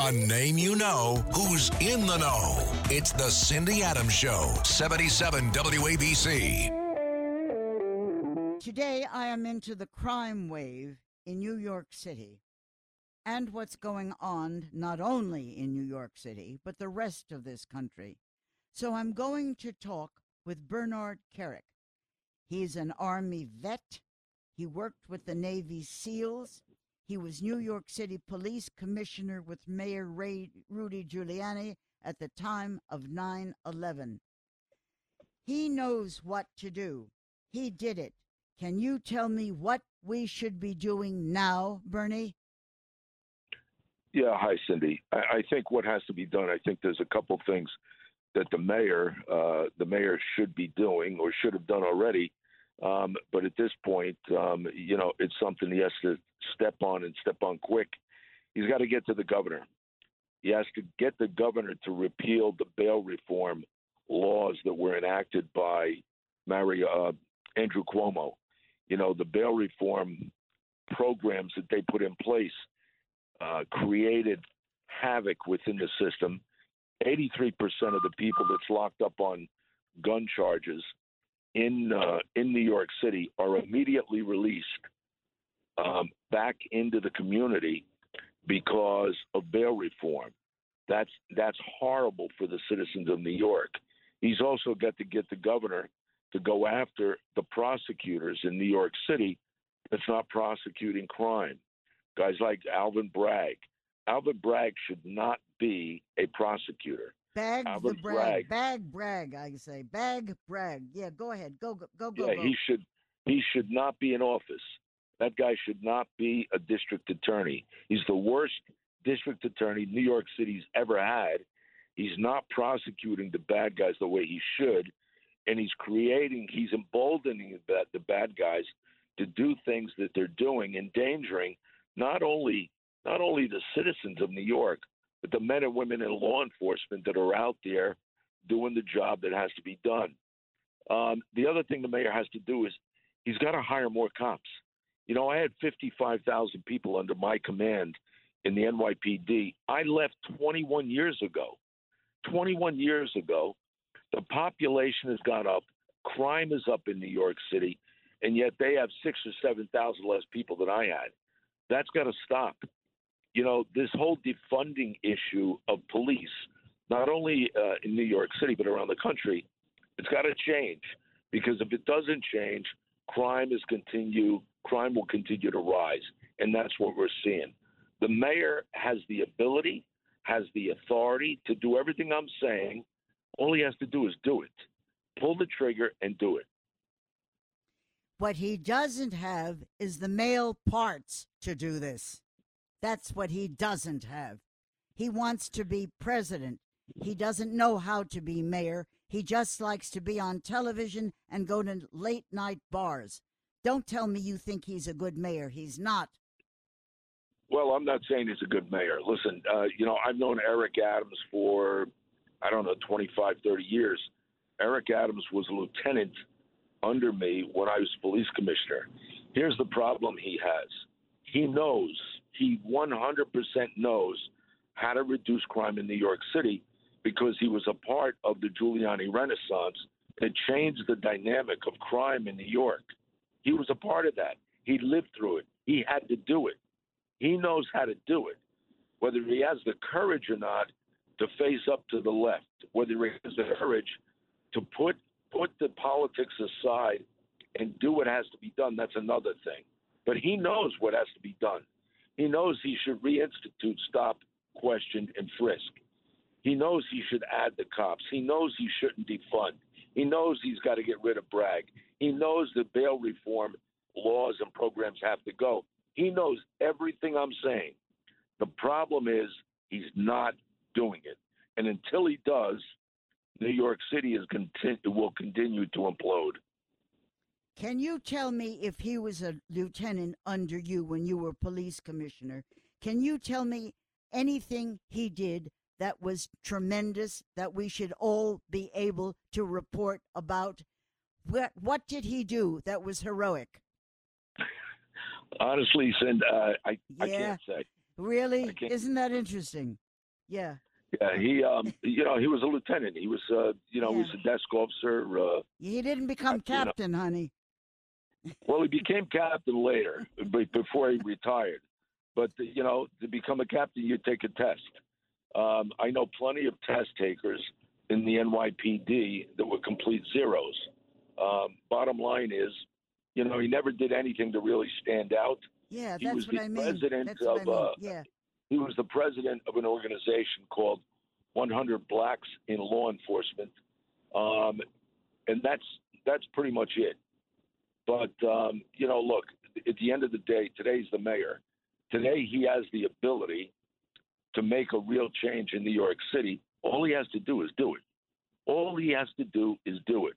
A name you know who's in the know. It's the Cindy Adams Show, 77 WABC. Today, I am into the crime wave in New York City and what's going on not only in New York City, but the rest of this country. So I'm going to talk with Bernard Kerik. He's an Army vet. He worked with the Navy SEALs. He was New York City Police Commissioner with Mayor Ray, Rudy Giuliani at the time of 9 11. He knows what to do. He did it. Can you tell me what we should be doing now, Bernie? Yeah, hi, Cindy. I, I think what has to be done, I think there's a couple things that the mayor, uh, the mayor should be doing or should have done already. Um, but at this point, um, you know, it's something he has to step on and step on quick. He's got to get to the governor. He has to get the governor to repeal the bail reform laws that were enacted by Mario, uh, Andrew Cuomo. You know, the bail reform programs that they put in place uh, created havoc within the system. 83% of the people that's locked up on gun charges in uh, in New York City are immediately released um, back into the community because of bail reform. That's that's horrible for the citizens of New York. He's also got to get the governor to go after the prosecutors in New York City that's not prosecuting crime. Guys like Alvin Bragg. Alvin Bragg should not be a prosecutor. Bag the brag. Bag brag, I say. Bag brag. Yeah, go ahead. Go go go go. Yeah, go. he should he should not be in office. That guy should not be a district attorney. He's the worst district attorney New York City's ever had. He's not prosecuting the bad guys the way he should, and he's creating, he's emboldening the, the bad guys to do things that they're doing, endangering not only not only the citizens of New York, but the men and women in law enforcement that are out there doing the job that has to be done. Um, the other thing the mayor has to do is he's got to hire more cops. You know, I had 55,000 people under my command in the NYPD. I left 21 years ago. 21 years ago, the population has gone up, crime is up in New York City, and yet they have six or 7,000 less people than I had. That's got to stop. You know, this whole defunding issue of police, not only uh, in New York City, but around the country, it's got to change because if it doesn't change, crime is continue crime will continue to rise, and that's what we're seeing. The mayor has the ability, has the authority to do everything I'm saying. All he has to do is do it. Pull the trigger and do it. What he doesn't have is the male parts to do this. That's what he doesn't have. He wants to be president. He doesn't know how to be mayor. He just likes to be on television and go to late night bars. Don't tell me you think he's a good mayor. He's not. Well, I'm not saying he's a good mayor. Listen, uh, you know, I've known Eric Adams for, I don't know, 25, 30 years. Eric Adams was a lieutenant under me when I was police commissioner. Here's the problem he has he knows, he 100% knows how to reduce crime in New York City because he was a part of the Giuliani Renaissance that changed the dynamic of crime in New York. He was a part of that. He lived through it. He had to do it. He knows how to do it. Whether he has the courage or not to face up to the left, whether he has the courage to put put the politics aside and do what has to be done, that's another thing. But he knows what has to be done. He knows he should reinstitute stop, question, and frisk. He knows he should add the cops. He knows he shouldn't defund. He knows he's got to get rid of Bragg. He knows the bail reform laws and programs have to go. He knows everything I'm saying. The problem is he's not doing it. And until he does, New York City is will continue to implode. Can you tell me if he was a lieutenant under you when you were police commissioner? Can you tell me anything he did that was tremendous that we should all be able to report about? What, what did he do that was heroic? Honestly, Cindy, uh, I, I can't say. Really? Can't- Isn't that interesting? Yeah. Yeah, he, um, you know, he was a lieutenant. He was, uh, you know, he was a desk officer. Uh, He didn't become you know. captain, honey. Well, he became captain later, but before he retired. But you know, to become a captain, you take a test. Um, I know plenty of test takers in the NYPD that were complete zeros. Um, bottom line is, you know, he never did anything to really stand out. Yeah, He that's was what the I mean. president That's what I of, mean. uh, yeah. He was the president of an organization called 100 Blacks in Law Enforcement, um, and that's that's pretty much it. But um, you know, look, at the end of the day, today's the mayor. Today he has the ability to make a real change in New York City. All he has to do is do it. All he has to do is do it.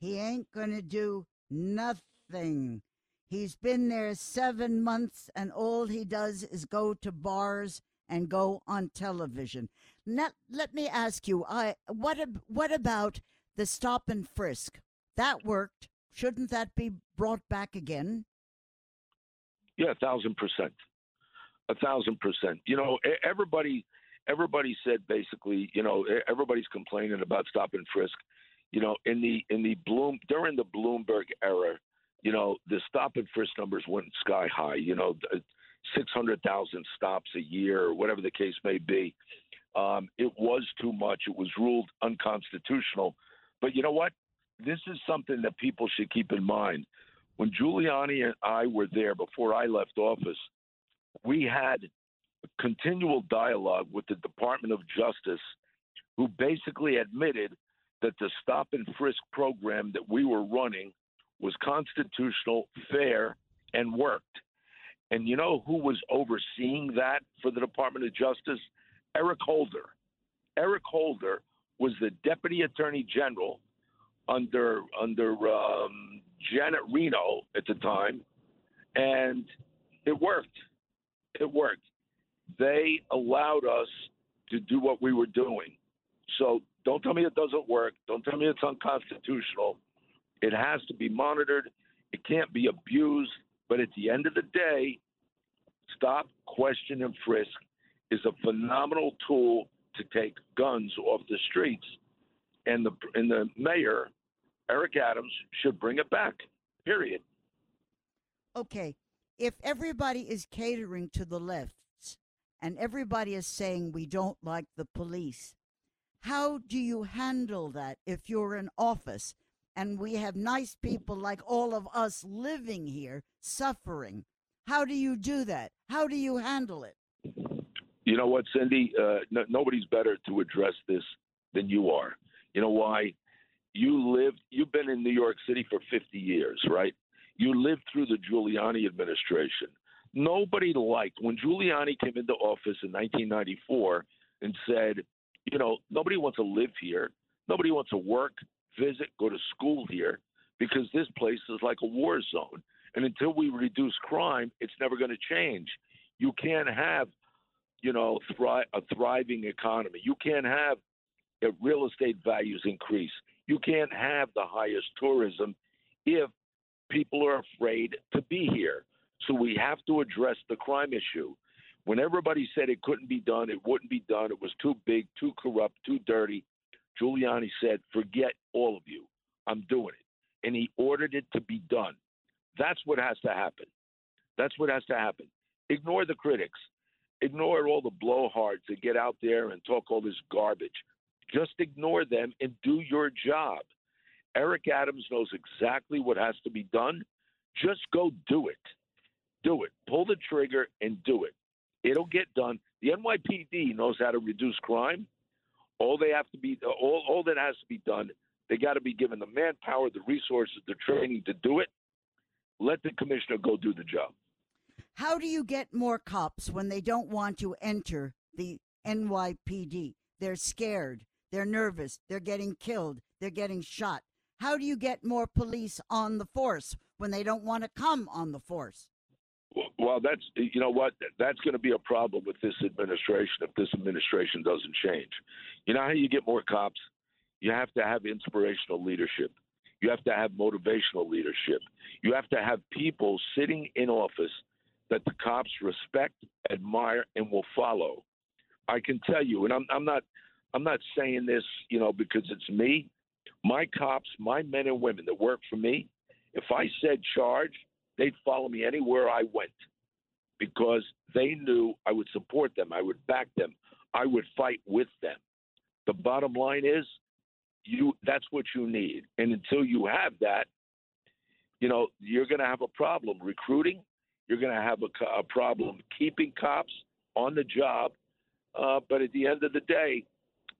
He ain't going to do nothing. He's been there seven months, and all he does is go to bars and go on television. Now, let me ask you, I what what about the stop and frisk? That worked. Shouldn't that be brought back again? Yeah, a thousand percent, a thousand percent. You know, everybody, everybody said basically, you know, everybody's complaining about stop and frisk. You know, in the in the Bloom during the Bloomberg era, you know, the stop and frisk numbers went sky high. You know, six hundred thousand stops a year, or whatever the case may be. Um, it was too much. It was ruled unconstitutional. But you know what? This is something that people should keep in mind when Giuliani and I were there before I left office, we had a continual dialogue with the Department of Justice, who basically admitted that the stop and frisk program that we were running was constitutional, fair, and worked. And you know who was overseeing that for the Department of Justice? Eric Holder. Eric Holder was the Deputy Attorney General under under um, Janet Reno at the time, and it worked. It worked. They allowed us to do what we were doing. So don't tell me it doesn't work. Don't tell me it's unconstitutional. It has to be monitored. It can't be abused. But at the end of the day, stop, question, and frisk is a phenomenal tool to take guns off the streets. And the and the mayor Eric Adams should bring it back. Period. Okay, if everybody is catering to the lefts and everybody is saying we don't like the police, how do you handle that if you're in office and we have nice people like all of us living here suffering? How do you do that? How do you handle it? You know what, Cindy? Uh, no, nobody's better to address this than you are. You know why? You lived you've been in New York City for 50 years, right? You lived through the Giuliani administration. Nobody liked when Giuliani came into office in 1994 and said, you know, nobody wants to live here. Nobody wants to work, visit, go to school here because this place is like a war zone. And until we reduce crime, it's never going to change. You can't have, you know, thri- a thriving economy. You can't have uh, real estate values increase you can't have the highest tourism if people are afraid to be here. So we have to address the crime issue. When everybody said it couldn't be done, it wouldn't be done, it was too big, too corrupt, too dirty, Giuliani said, forget all of you. I'm doing it. And he ordered it to be done. That's what has to happen. That's what has to happen. Ignore the critics. Ignore all the blowhards that get out there and talk all this garbage. Just ignore them and do your job. Eric Adams knows exactly what has to be done. Just go do it. Do it. Pull the trigger and do it. It'll get done. The NYPD knows how to reduce crime. All they have to be all, all that has to be done, they got to be given the manpower, the resources, the training to do it. Let the commissioner go do the job. How do you get more cops when they don't want to enter the NYPD? They're scared. They're nervous. They're getting killed. They're getting shot. How do you get more police on the force when they don't want to come on the force? Well, that's you know what that's going to be a problem with this administration if this administration doesn't change. You know how you get more cops? You have to have inspirational leadership. You have to have motivational leadership. You have to have people sitting in office that the cops respect, admire, and will follow. I can tell you, and I'm, I'm not, I'm not saying this, you know, because it's me. My cops, my men and women that work for me, if I said charge, they'd follow me anywhere I went because they knew I would support them, I would back them, I would fight with them. The bottom line is, you that's what you need, and until you have that, you know you're going to have a problem recruiting. You're going to have a, a problem keeping cops on the job. Uh, but at the end of the day,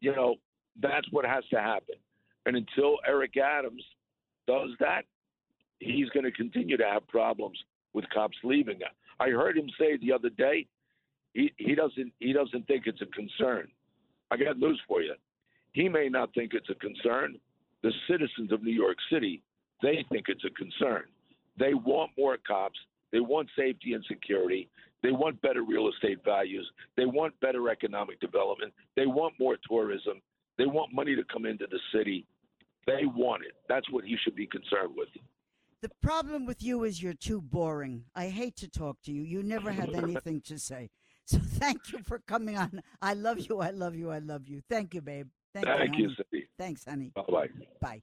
you know that's what has to happen. And until Eric Adams does that, he's going to continue to have problems with cops leaving. I heard him say the other day he, he doesn't he doesn't think it's a concern. I got news for you. He may not think it's a concern. The citizens of New York City, they think it's a concern. They want more cops. They want safety and security. They want better real estate values. They want better economic development. They want more tourism. They want money to come into the city. They want it. That's what he should be concerned with. The problem with you is you're too boring. I hate to talk to you. You never have anything to say. So thank you for coming on. I love you. I love you. I love you. Thank you, babe. Thank, Thank you, you Thanks, honey. Bye-bye. Bye.